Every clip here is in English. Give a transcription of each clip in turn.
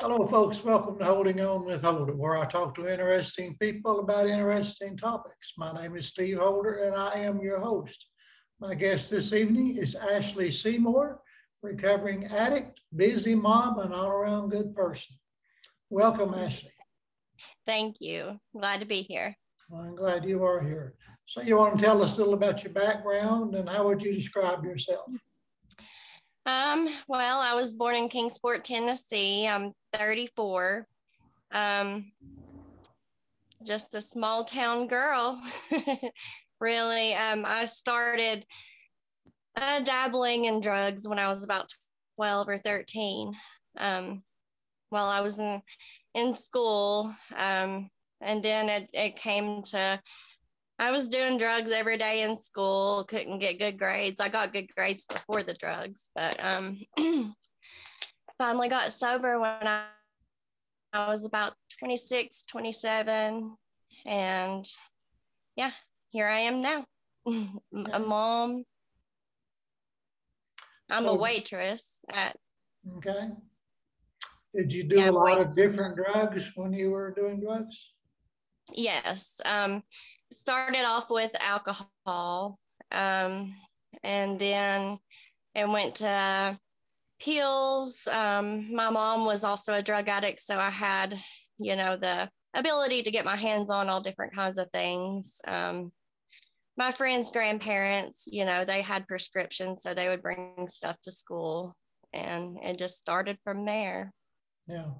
Hello, folks. Welcome to Holding On with Holder, where I talk to interesting people about interesting topics. My name is Steve Holder, and I am your host. My guest this evening is Ashley Seymour, recovering addict, busy mom, and all around good person. Welcome, Ashley. Thank you. Glad to be here. I'm glad you are here. So, you want to tell us a little about your background and how would you describe yourself? Um, well, I was born in Kingsport, Tennessee. I'm 34. Um, just a small town girl, really. Um, I started uh, dabbling in drugs when I was about 12 or 13. Um, while I was in in school, um, and then it, it came to I was doing drugs every day in school, couldn't get good grades. I got good grades before the drugs, but um, finally got sober when I, I was about 26, 27. And yeah, here I am now. a mom. I'm a waitress at. Okay. Did you do yeah, a lot of different drugs when you were doing drugs? Yes. Um, started off with alcohol um, and then it went to pills. Um, my mom was also a drug addict, so I had, you know, the ability to get my hands on all different kinds of things. Um, my friends' grandparents, you know, they had prescriptions, so they would bring stuff to school, and it just started from there. Yeah.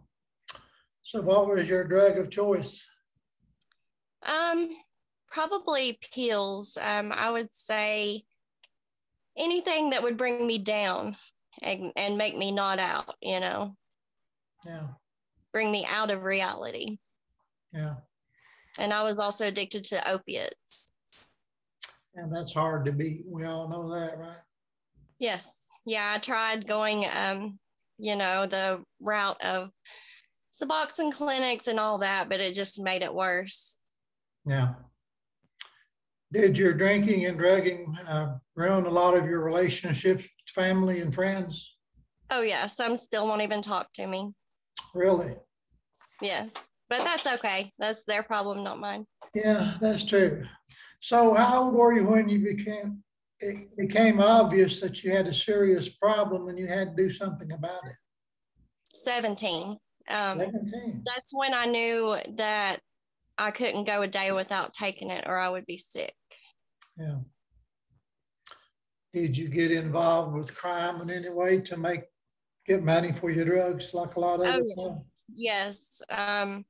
So, what was your drug of choice? Um, probably pills. Um, I would say anything that would bring me down and, and make me not out, you know. Yeah. Bring me out of reality. Yeah. And I was also addicted to opiates. And that's hard to beat. We all know that, right? Yes. Yeah. I tried going, um, you know, the route of Suboxone clinics and all that, but it just made it worse. Yeah. Did your drinking and drugging uh, ruin a lot of your relationships family and friends? Oh, yeah. Some still won't even talk to me. Really? Yes. But that's okay. That's their problem, not mine. Yeah, that's true. So, how old were you when you became it became obvious that you had a serious problem and you had to do something about it? 17. Um, 17. That's when I knew that I couldn't go a day without taking it or I would be sick. Yeah. Did you get involved with crime in any way to make get money for your drugs like a lot of oh, yeah. yes um,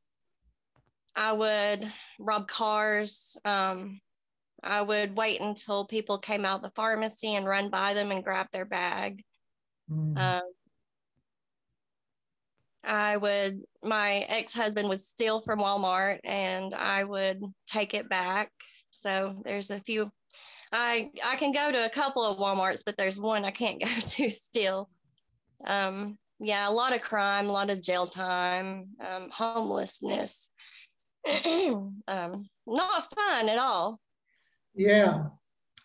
i would rob cars um, i would wait until people came out of the pharmacy and run by them and grab their bag mm. um, i would my ex-husband would steal from walmart and i would take it back so there's a few I I can go to a couple of WalMarts, but there's one I can't go to still. Um, yeah, a lot of crime, a lot of jail time, um, homelessness. um, not fun at all. Yeah,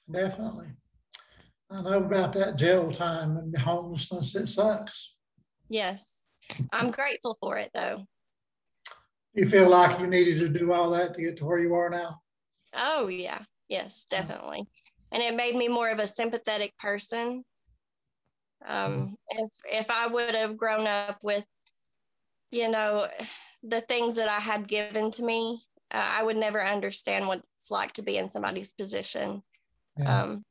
definitely. I know about that jail time and homelessness. It sucks. Yes, I'm grateful for it though. You feel like you needed to do all that to get to where you are now? Oh yeah, yes, definitely. And it made me more of a sympathetic person. Um, if if I would have grown up with, you know, the things that I had given to me, uh, I would never understand what it's like to be in somebody's position. Yeah. Um,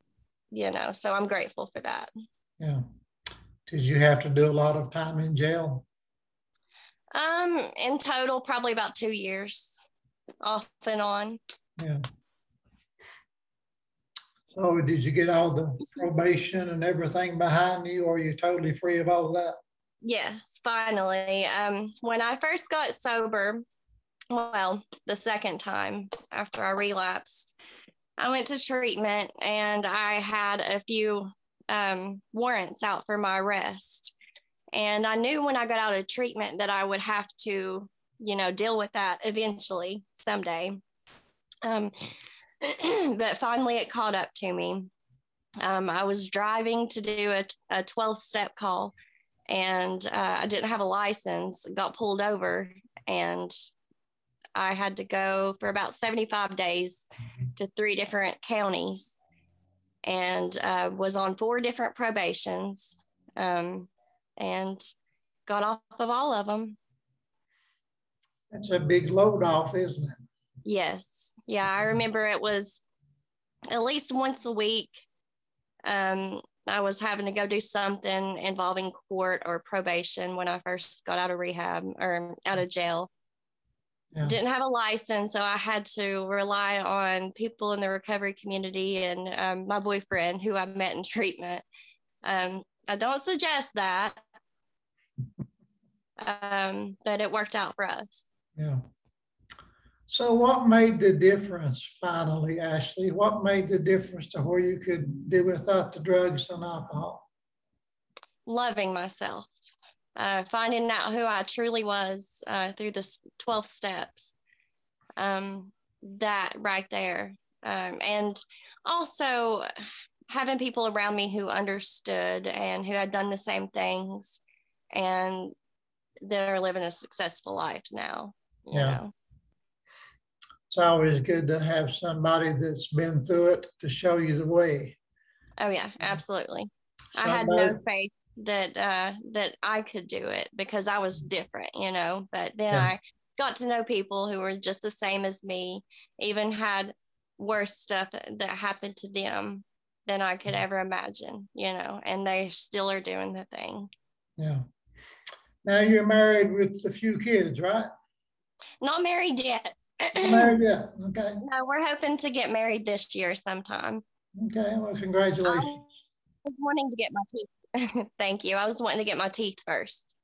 you know, so I'm grateful for that. Yeah. Did you have to do a lot of time in jail? Um, in total, probably about two years, off and on. Yeah. So did you get all the probation and everything behind you, or are you totally free of all that? Yes, finally. Um, when I first got sober, well, the second time after I relapsed, I went to treatment and I had a few um, warrants out for my arrest. And I knew when I got out of treatment that I would have to, you know, deal with that eventually someday. Um, but finally it caught up to me. Um, I was driving to do a, a 12 step call and uh, I didn't have a license, got pulled over, and I had to go for about 75 days to three different counties and uh, was on four different probations um, and got off of all of them. That's a big load off, isn't it? Yes. Yeah, I remember it was at least once a week. Um, I was having to go do something involving court or probation when I first got out of rehab or out of jail. Yeah. Didn't have a license, so I had to rely on people in the recovery community and um, my boyfriend, who I met in treatment. Um, I don't suggest that, um, but it worked out for us. Yeah. So, what made the difference finally, Ashley? What made the difference to where you could do without the drugs and alcohol? Loving myself, uh, finding out who I truly was uh, through the 12 steps. Um, that right there. Um, and also having people around me who understood and who had done the same things and that are living a successful life now. You yeah. know it's always good to have somebody that's been through it to show you the way. Oh yeah, absolutely. Somebody, I had no faith that uh, that I could do it because I was different, you know. But then yeah. I got to know people who were just the same as me, even had worse stuff that happened to them than I could ever imagine, you know, and they still are doing the thing. Yeah. Now you're married with a few kids, right? Not married yet married yet? Okay. No, we're hoping to get married this year sometime. Okay. Well, congratulations. I was wanting to get my teeth. Thank you. I was wanting to get my teeth first.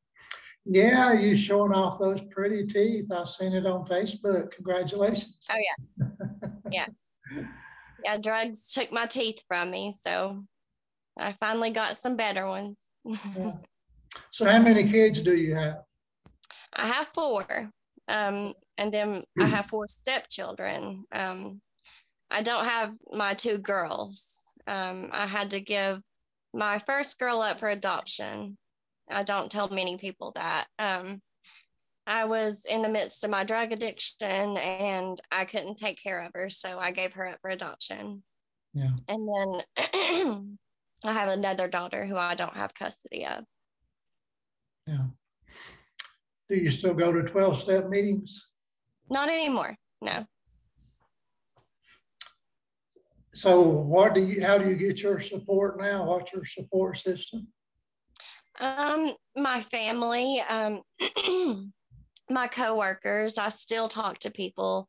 Yeah, you showing off those pretty teeth. I've seen it on Facebook. Congratulations. Oh yeah. yeah. Yeah, drugs took my teeth from me, so I finally got some better ones. yeah. So how many kids do you have? I have four. Um, and then I have four stepchildren. Um, I don't have my two girls. Um, I had to give my first girl up for adoption. I don't tell many people that. Um, I was in the midst of my drug addiction and I couldn't take care of her, so I gave her up for adoption. Yeah. And then I have another daughter who I don't have custody of. Yeah. Do you still go to 12 step meetings? Not anymore. No. So what do you how do you get your support now? What's your support system? Um, my family, um, my coworkers, I still talk to people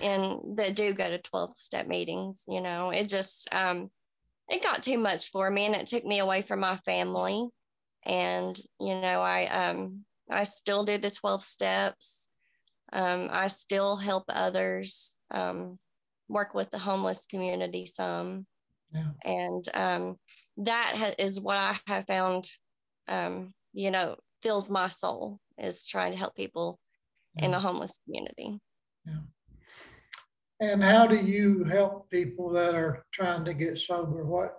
and that do go to 12 step meetings, you know. It just um it got too much for me and it took me away from my family. And, you know, I um I still do the 12 steps. Um, I still help others, um, work with the homeless community some. Yeah. And um, that ha- is what I have found, um, you know, fills my soul is trying to help people yeah. in the homeless community. Yeah. And how do you help people that are trying to get sober? What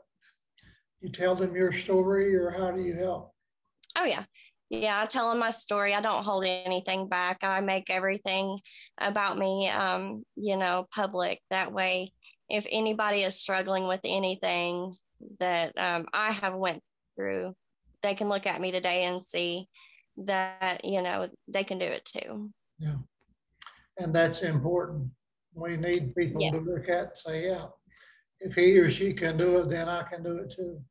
you tell them your story, or how do you help? Oh yeah, yeah, I tell them my story. I don't hold anything back. I make everything about me, um, you know, public. That way, if anybody is struggling with anything that um, I have went through, they can look at me today and see that you know they can do it too. Yeah, and that's important. We need people yeah. to look at and say, yeah, if he or she can do it, then I can do it too.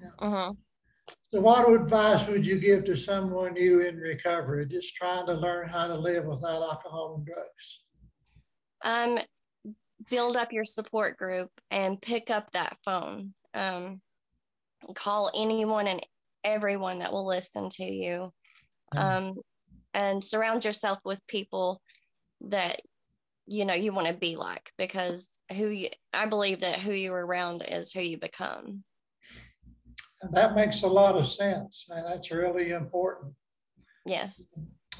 Yeah. Uh-huh. So, what advice would you give to someone new in recovery, just trying to learn how to live without alcohol and drugs? Um, build up your support group and pick up that phone. Um, call anyone and everyone that will listen to you. Um, and surround yourself with people that you know you want to be like because who you i believe that who you're around is who you become that makes a lot of sense, and that's really important. Yes.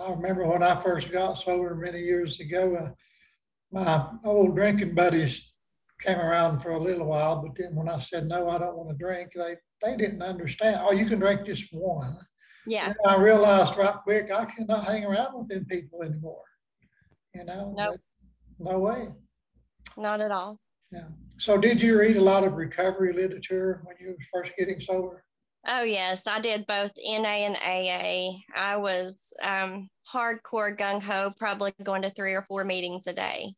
I remember when I first got sober many years ago, uh, my old drinking buddies came around for a little while, but then when I said, no, I don't want to drink, they, they didn't understand. Oh, you can drink just one. Yeah. I realized right quick, I cannot hang around with them people anymore. You know, Nope. no way. Not at all. So did you read a lot of recovery literature when you were first getting sober? Oh yes, I did both NA and AA. I was um, hardcore gung ho, probably going to three or four meetings a day.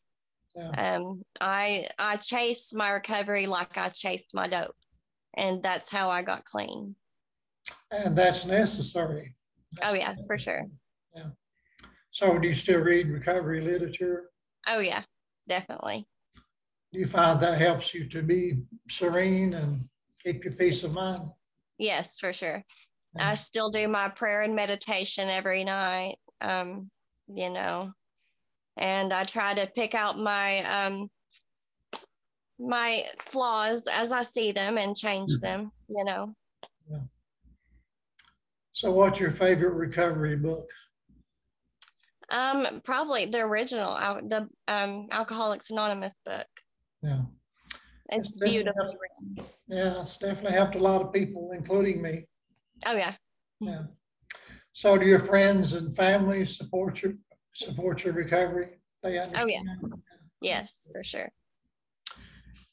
Yeah. Um, I I chased my recovery like I chased my dope, and that's how I got clean. And that's necessary. Oh yeah, for sure. Yeah. So do you still read recovery literature? Oh yeah, definitely. Do you find that helps you to be serene and keep your peace of mind? Yes, for sure. Yeah. I still do my prayer and meditation every night. Um, you know, and I try to pick out my um my flaws as I see them and change Mhm. them, you know. So what's your favorite recovery book? Um, probably the original, al- the um Alcoholics Anonymous book. Yeah, It's It's helped. yeah, it's definitely helped a lot of people, including me. Oh yeah. Yeah. So do your friends and family support your, support your recovery? They Oh, yeah. Yes, for sure.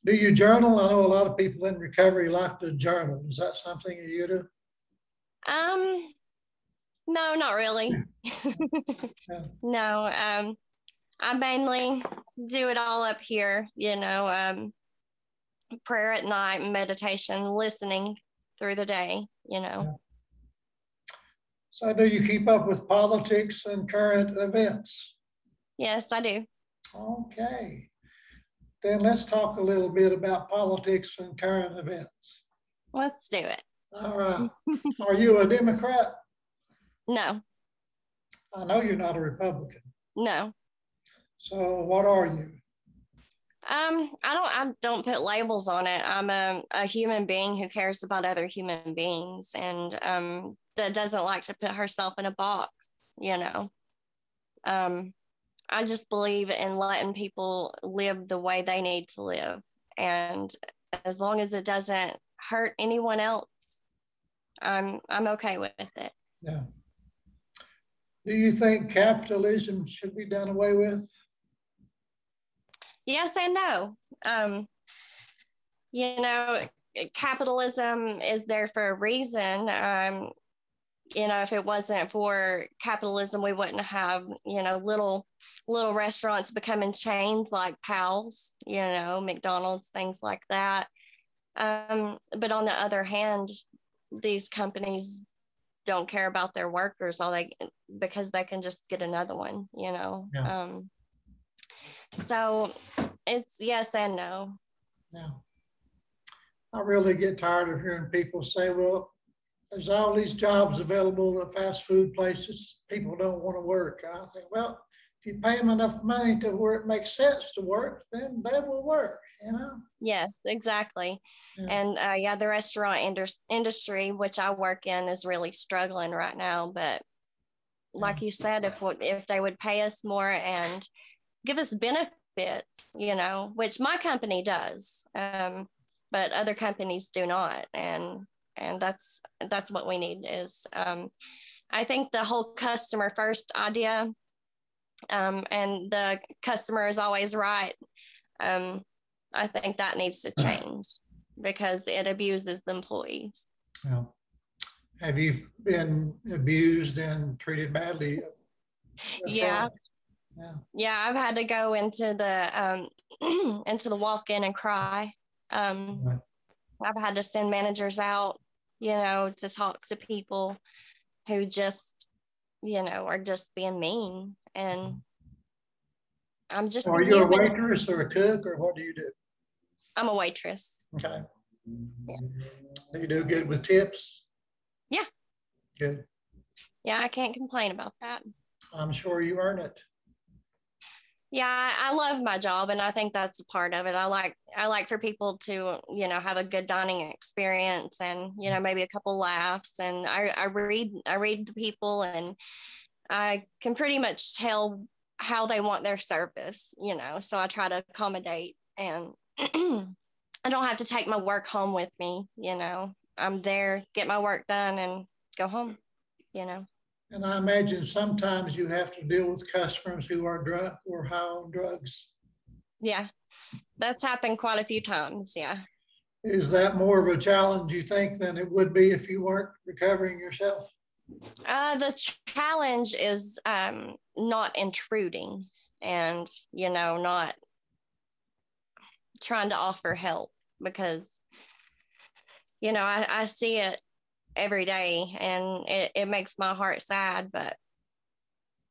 Do you journal? I know a lot of people in recovery like to journal. Is that something you do? Um, no, not really. no, um, I mainly do it all up here, you know, um, prayer at night, meditation, listening through the day, you know. So do you keep up with politics and current events? Yes, I do. Okay. Then let's talk a little bit about politics and current events. Let's do it. All right. Are you a Democrat? No, I know you're not a Republican. no. So what are you? Um, I don't I don't put labels on it. I'm a, a human being who cares about other human beings and um that doesn't like to put herself in a box, you know. Um I just believe in letting people live the way they need to live. And as long as it doesn't hurt anyone else, I'm I'm okay with it. Yeah. Do you think capitalism should be done away with? Yes and no. Um, you know, capitalism is there for a reason. Um, you know, if it wasn't for capitalism, we wouldn't have, you know, little little restaurants becoming chains like Pal's, you know, McDonald's, things like that. Um, but on the other hand, these companies don't care about their workers all they because they can just get another one, you know. Yeah. Um, so it's yes and no. No. I really get tired of hearing people say, well, there's all these jobs available at fast food places. People don't want to work. And I think, well, if you pay them enough money to where it makes sense to work, then they will work, you know? Yes, exactly. Yeah. And uh, yeah, the restaurant indus- industry, which I work in, is really struggling right now. But like you said, if what if they would pay us more and give us benefits, you know, which my company does, um, but other companies do not, and and that's that's what we need is um, I think the whole customer first idea, um, and the customer is always right. Um, I think that needs to change because it abuses the employees. Yeah. Have you been abused and treated badly? Yeah. Yeah. Yeah, I've had to go into the um, into the walk-in and cry. Um, Right. I've had to send managers out, you know, to talk to people who just, you know, are just being mean. And I'm just. Are you a waitress or a cook or what do you do? I'm a waitress. Okay. Do you do good with tips? Yeah. Good. Yeah, I can't complain about that. I'm sure you earn it. Yeah, I love my job, and I think that's a part of it. I like I like for people to you know have a good dining experience, and you know maybe a couple laughs. And I I read I read the people, and I can pretty much tell how they want their service. You know, so I try to accommodate, and I don't have to take my work home with me. You know, I'm there, get my work done, and go home. you know. And I imagine sometimes you have to deal with customers who are drunk or high on drugs. Yeah, that's happened quite a few times. Yeah. Is that more of a challenge, you think, than it would be if you weren't recovering yourself? Uh, the challenge is um, not intruding and, you know, not trying to offer help because, you know, I, I see it every day and it, it makes my heart sad, but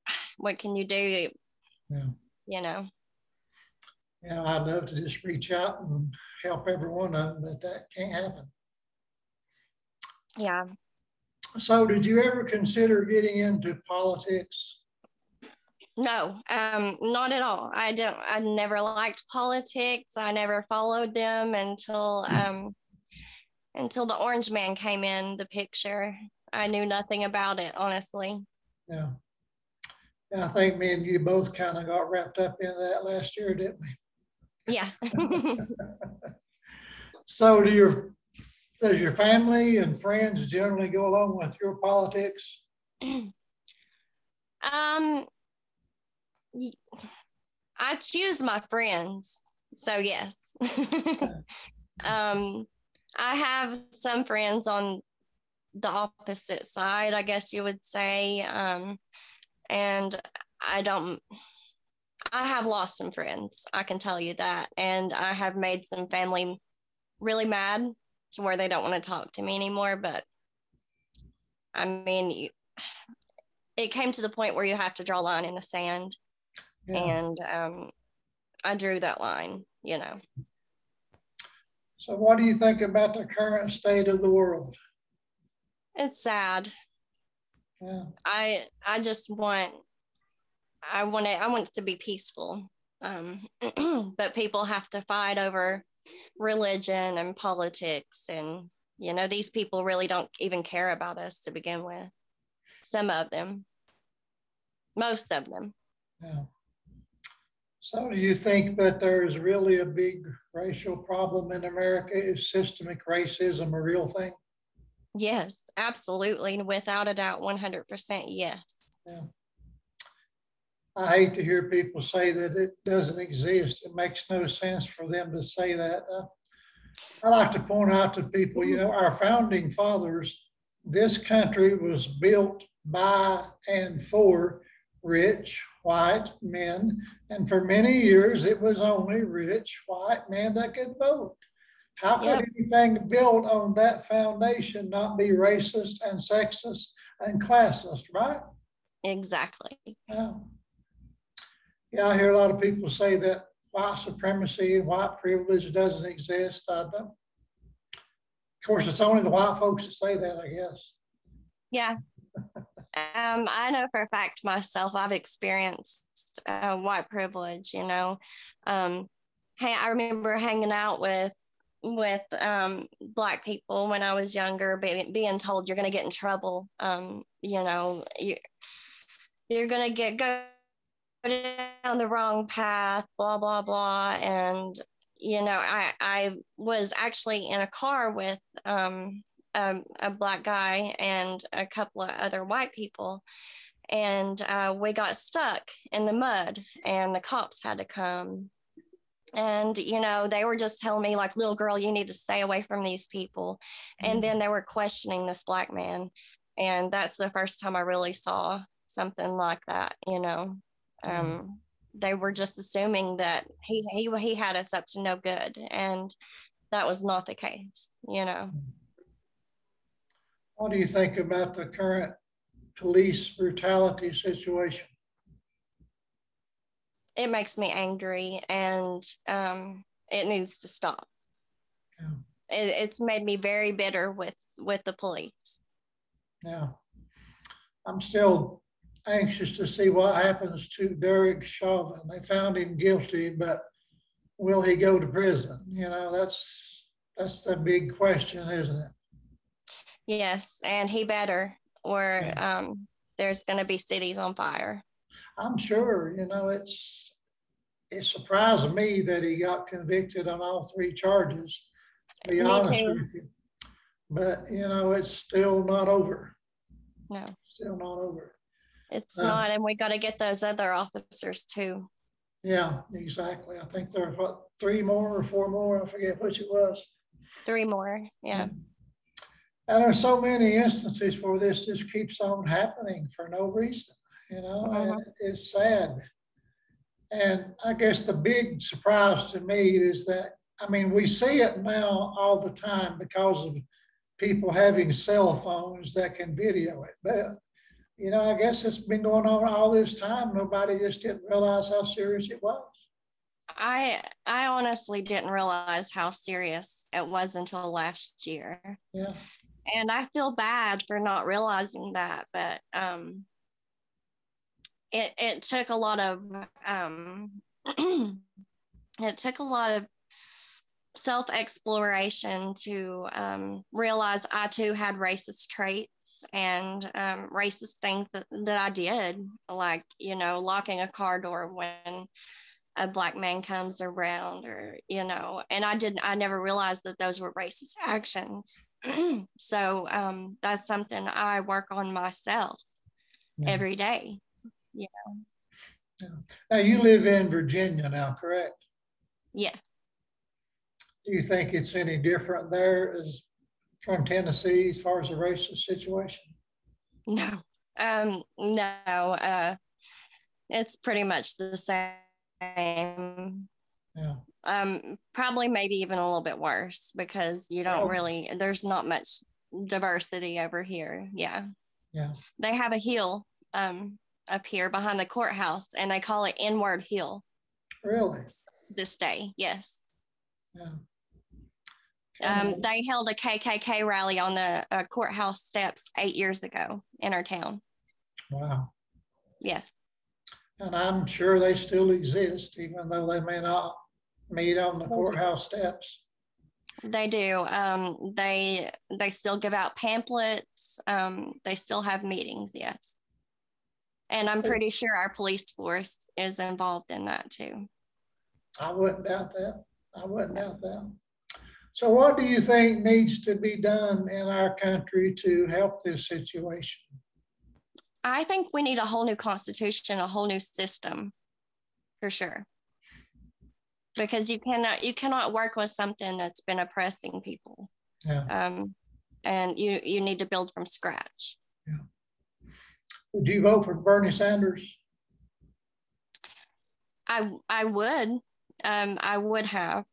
what can you do? Yeah. You know? Yeah, I'd love to just reach out and help every one of them, but that can't happen. Yeah. So did you ever consider getting into politics? No, um, not at all. I don't. I never liked politics. I never followed them until um, until the Orange Man came in the picture. I knew nothing about it, honestly. Yeah. And I think me and you both kind of got wrapped up in that last year, didn't we? Yeah. so do your does your family and friends generally go along with your politics? um I choose my friends. So yes. um I have some friends on the opposite side, I guess you would say. Um and I don't I have lost some friends. I can tell you that. And I have made some family really mad to where they don't want to talk to me anymore. But I mean, you, it came to the point where you have to draw a line in the sand. Yeah. And um, I drew that line, you know. So, what do you think about the current state of the world? It's sad. Yeah. I I just want I want it I want it to be peaceful. Um, but people have to fight over religion and politics and you know these people really don't even care about us to begin with some of them most of them yeah so do you think that there's really a big racial problem in america is systemic racism a real thing yes absolutely without a doubt 100% yes yeah I hate to hear people say that it doesn't exist. It makes no sense for them to say that. Uh, I like to point out to people, you know, our founding fathers, this country was built by and for rich white men. And for many years, it was only rich white men that could vote. How could yep. anything built on that foundation not be racist and sexist and classist, right? Exactly. Yeah. Yeah, I hear a lot of people say that white supremacy and white privilege doesn't exist. I don't. Of course, it's only the white folks that say that, I guess. Yeah. um, I know for a fact myself, I've experienced uh, white privilege, you know. Um, hey, I remember hanging out with with um, black people when I was younger, being, being told you're going to get in trouble. Um, you know, you, you're going to get go down the wrong path, blah, blah, blah. And, you know, I, I was actually in a car with um, a, a black guy and a couple of other white people. And uh, we got stuck in the mud, and the cops had to come. And, you know, they were just telling me, like, little girl, you need to stay away from these people. Mm-hmm. And then they were questioning this black man. And that's the first time I really saw something like that, you know. Mm-hmm. Um, they were just assuming that he, he he had us up to no good, and that was not the case. You know. What do you think about the current police brutality situation? It makes me angry, and um, it needs to stop. Yeah. It, it's made me very bitter with with the police. Yeah, I'm still anxious to see what happens to Derek Chauvin. They found him guilty, but will he go to prison? You know, that's that's the big question, isn't it? Yes, and he better, or yeah. um, there's going to be cities on fire. I'm sure. You know, it's it surprised me that he got convicted on all three charges. To be me honest too. with you, but you know, it's still not over. No. Still not over. It's Uh, not, and we got to get those other officers too. Yeah, exactly. I think there's what, three more or four more, I forget which it was. Three more. Yeah. And there's so many instances where this just keeps on happening for no reason, you know, and Mhm. it's sad. And I guess the big surprise to me is that, I mean, we see it now all the time because of people having cell phones that can video it. But, you know, I guess it's been going on all this time. Nobody just didn't realize how serious it was. I I honestly didn't realize how serious it was until last year. Yeah, And I feel bad for not realizing that, but um it it took a lot of um it took a lot of self exploration to um, realize I too had racist traits and um, racist things that, that I did, like, you know, locking a car door when a black man comes around or, you know, and I didn't, I never realized that those were racist actions. so um, that's something I work on myself every day. Yeah. now you live in Virginia now, correct? Yeah. Do you think it's any different there as from Tennessee as far as the racist situation? No, um, no, uh, it's pretty much the same. Yeah, Um, probably maybe even a little bit worse because you don't Oh. really, there's not much diversity over here. Yeah. Yeah. They have a hill, um, up here behind the courthouse and they call it Inward Hill really? to this day. Yes. Yeah. Um, they held a KKK rally on the uh, courthouse steps eight years ago in our town. Wow. Yes. And I'm sure they still exist, even though they may not meet on the courthouse steps. They do. Um, they they still give out pamphlets. Um, they still have meetings. Yes, and I'm pretty sure our police force is involved in that too. I wouldn't doubt that. I wouldn't doubt that. So what do you think needs to be done in our country to help this situation? I think we need a whole new constitution, a whole new system, for sure. Because you cannot you cannot work with something that's been oppressing people, Yeah. um, and you you need to build from scratch. Would you vote for Bernie Sanders? I I would. Um, I would have.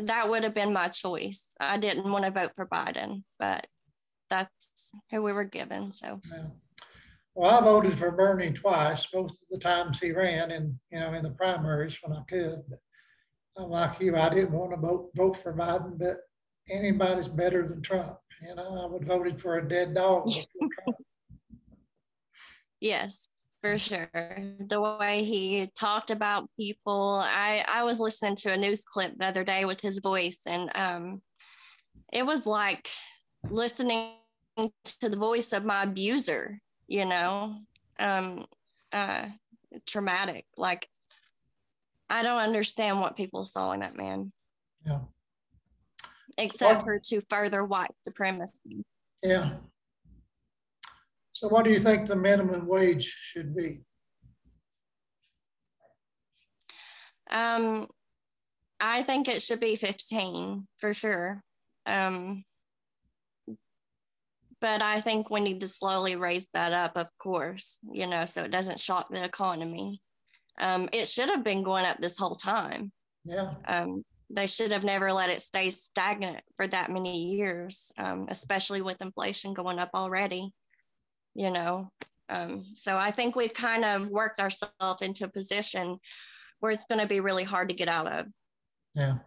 That would have been my choice. I didn't want to vote for Biden, but that's who we were given. So Yeah. Well, I voted for Bernie twice, both of the times he ran and, you know, in the primaries when I could. But I'm like you, I didn't want to vote, vote for Biden, but anybody's better than Trump. You know, I would voted for a dead dog. yes, for sure. The way he talked about people, I I was listening to a news clip the other day with his voice, and um, it was like listening to the voice of my abuser. You know, um, uh, traumatic. Like I don't understand what people saw in that man. Yeah. except Well- for to further white supremacy. Yeah. So what do you think the minimum wage should be? Um, I think it should be 15 for sure. Um, but I think we need to slowly raise that up, of course, you know, so it doesn't shock the economy. Um, it should have been going up this whole time. Yeah, Um, they should have never let it stay stagnant for that many years, um, especially with inflation going up already, you know. Um, so I think we've kind of worked ourselves into a position where it's going to be really hard to get out of. yeah.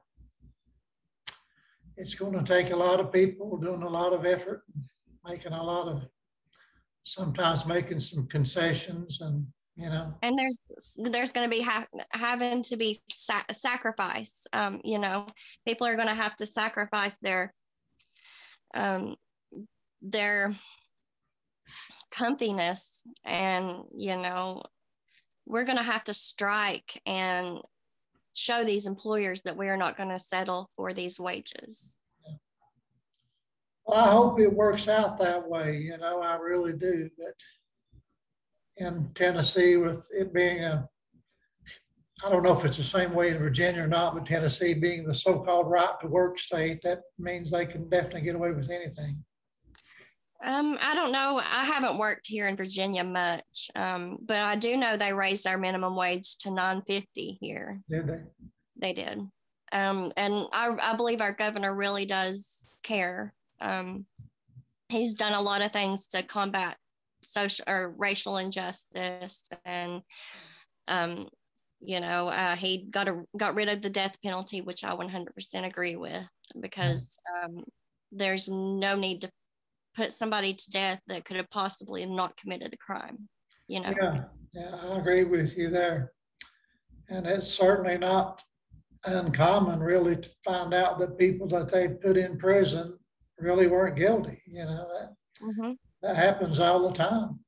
It's going to take a lot of people doing a lot of effort, making a lot of, sometimes making some concessions and, you know, And there's there's going to be ha- having to be sa- sacrifice. Um, you know, people are going to have to sacrifice their um, their comfiness, and you know, we're going to have to strike and show these employers that we are not going to settle for these wages. Well, I hope it works out that way, you know, I really do, but in Tennessee with it being a, I don't know if it's the same way in Virginia or not, but Tennessee being the so-called right to work state, that means they can definitely get away with anything. Um, I don't know. I haven't worked here in Virginia much, um, but I do know they raised our minimum wage to nine fifty here. Did they? They did, um, and I, I believe our governor really does care. Um, he's done a lot of things to combat social or racial injustice, and um, you know, uh, he got a, got rid of the death penalty, which I one hundred percent agree with, because um, there's no need to put somebody to death that could have possibly not committed the crime. You know. Yeah, yeah, I agree with you there. And it's certainly not uncommon really to find out that people that they put in prison really weren't guilty, you know, that, Mhm. that happens all the time.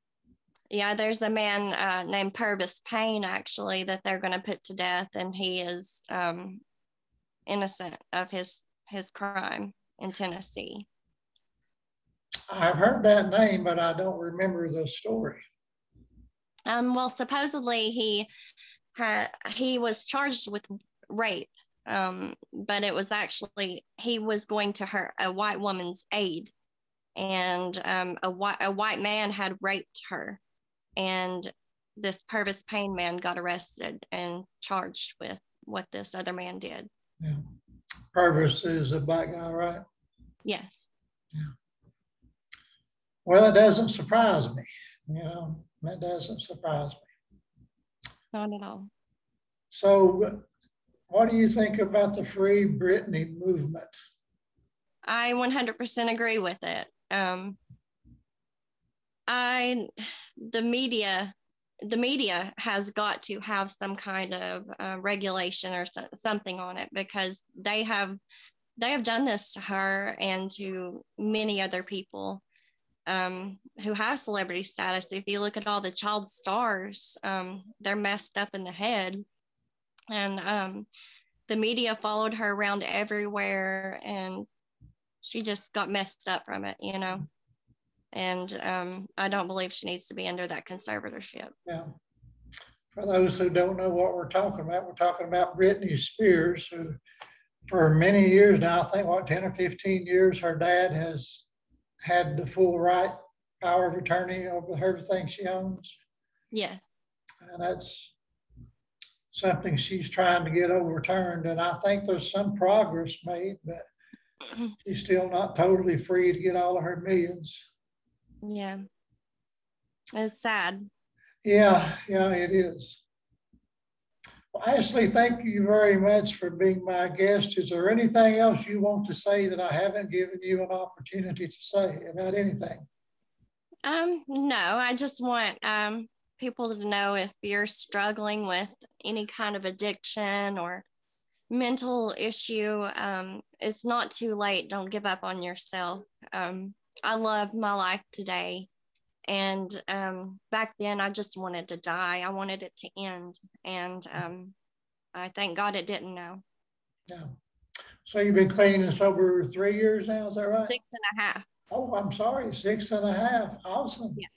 Yeah, there's a man uh, named Pervis Payne actually that they're going to put to death, and he is um, innocent of his his crime in Tennessee. I've heard that name, but I don't remember the story. Um, well, supposedly he had he was charged with rape, um, but it was actually he was going to her a white woman's aid, and um, a white a white man had raped her, and this Pervis Payne man got arrested and charged with what this other man did. Yeah. Pervis is a black guy, right? Yes. Yeah. Well, it doesn't surprise me, you know, that doesn't surprise me. Not at all. So what do you think about the Free Britney movement? I 100% agree with it. Um, I, the media, the media has got to have some kind of uh, regulation or so, something on it because they have, they have done this to her and to many other people um, who have celebrity status. If you look at all the child stars, um, they're messed up in the head, and um, the media followed her around everywhere, and she just got messed up from it, you know. And um, I don't believe she needs to be under that conservatorship. Yeah. For those who don't know what we're talking about, we're talking about Britney Spears, who for many years now, I think what, 10 or 15 years, her dad has had the full right, power of attorney over everything she owns. Yes. And that's something she's trying to get overturned. And I think there's some progress made, but she's still not totally free to get all of her millions. Yeah. It's sad. Yeah, yeah, it is. Well, Ashley, thank you very much for being my guest. Is there anything else you want to say that I haven't given you an opportunity to say about anything? Um, no, I just want um, people to know if you're struggling with any kind of addiction or mental issue, um, it's not too late. Don't give up on yourself. Um, I love my life today. And um, back then, I just wanted to die. I wanted it to end. And um, I thank God it didn't now. Yeah. So you've been clean and sober three years now, is that right? Six and a half. Oh, I'm sorry, six and a half. Awesome. Yeah.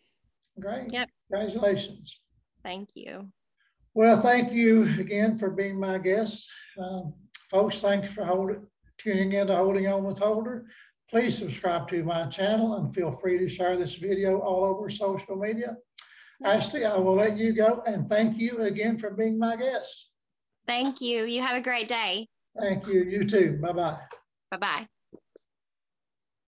Great. Yep. Congratulations. Thank you. Well, thank you again for being my guest. Um, folks, thanks for holding, tuning in to Holding On with Holder. Please subscribe to my channel and feel free to share this video all over social media. Ashley, I will let you go and thank you again for being my guest. Thank you. You have a great day. Thank you. You too. Bye-bye. Bye bye.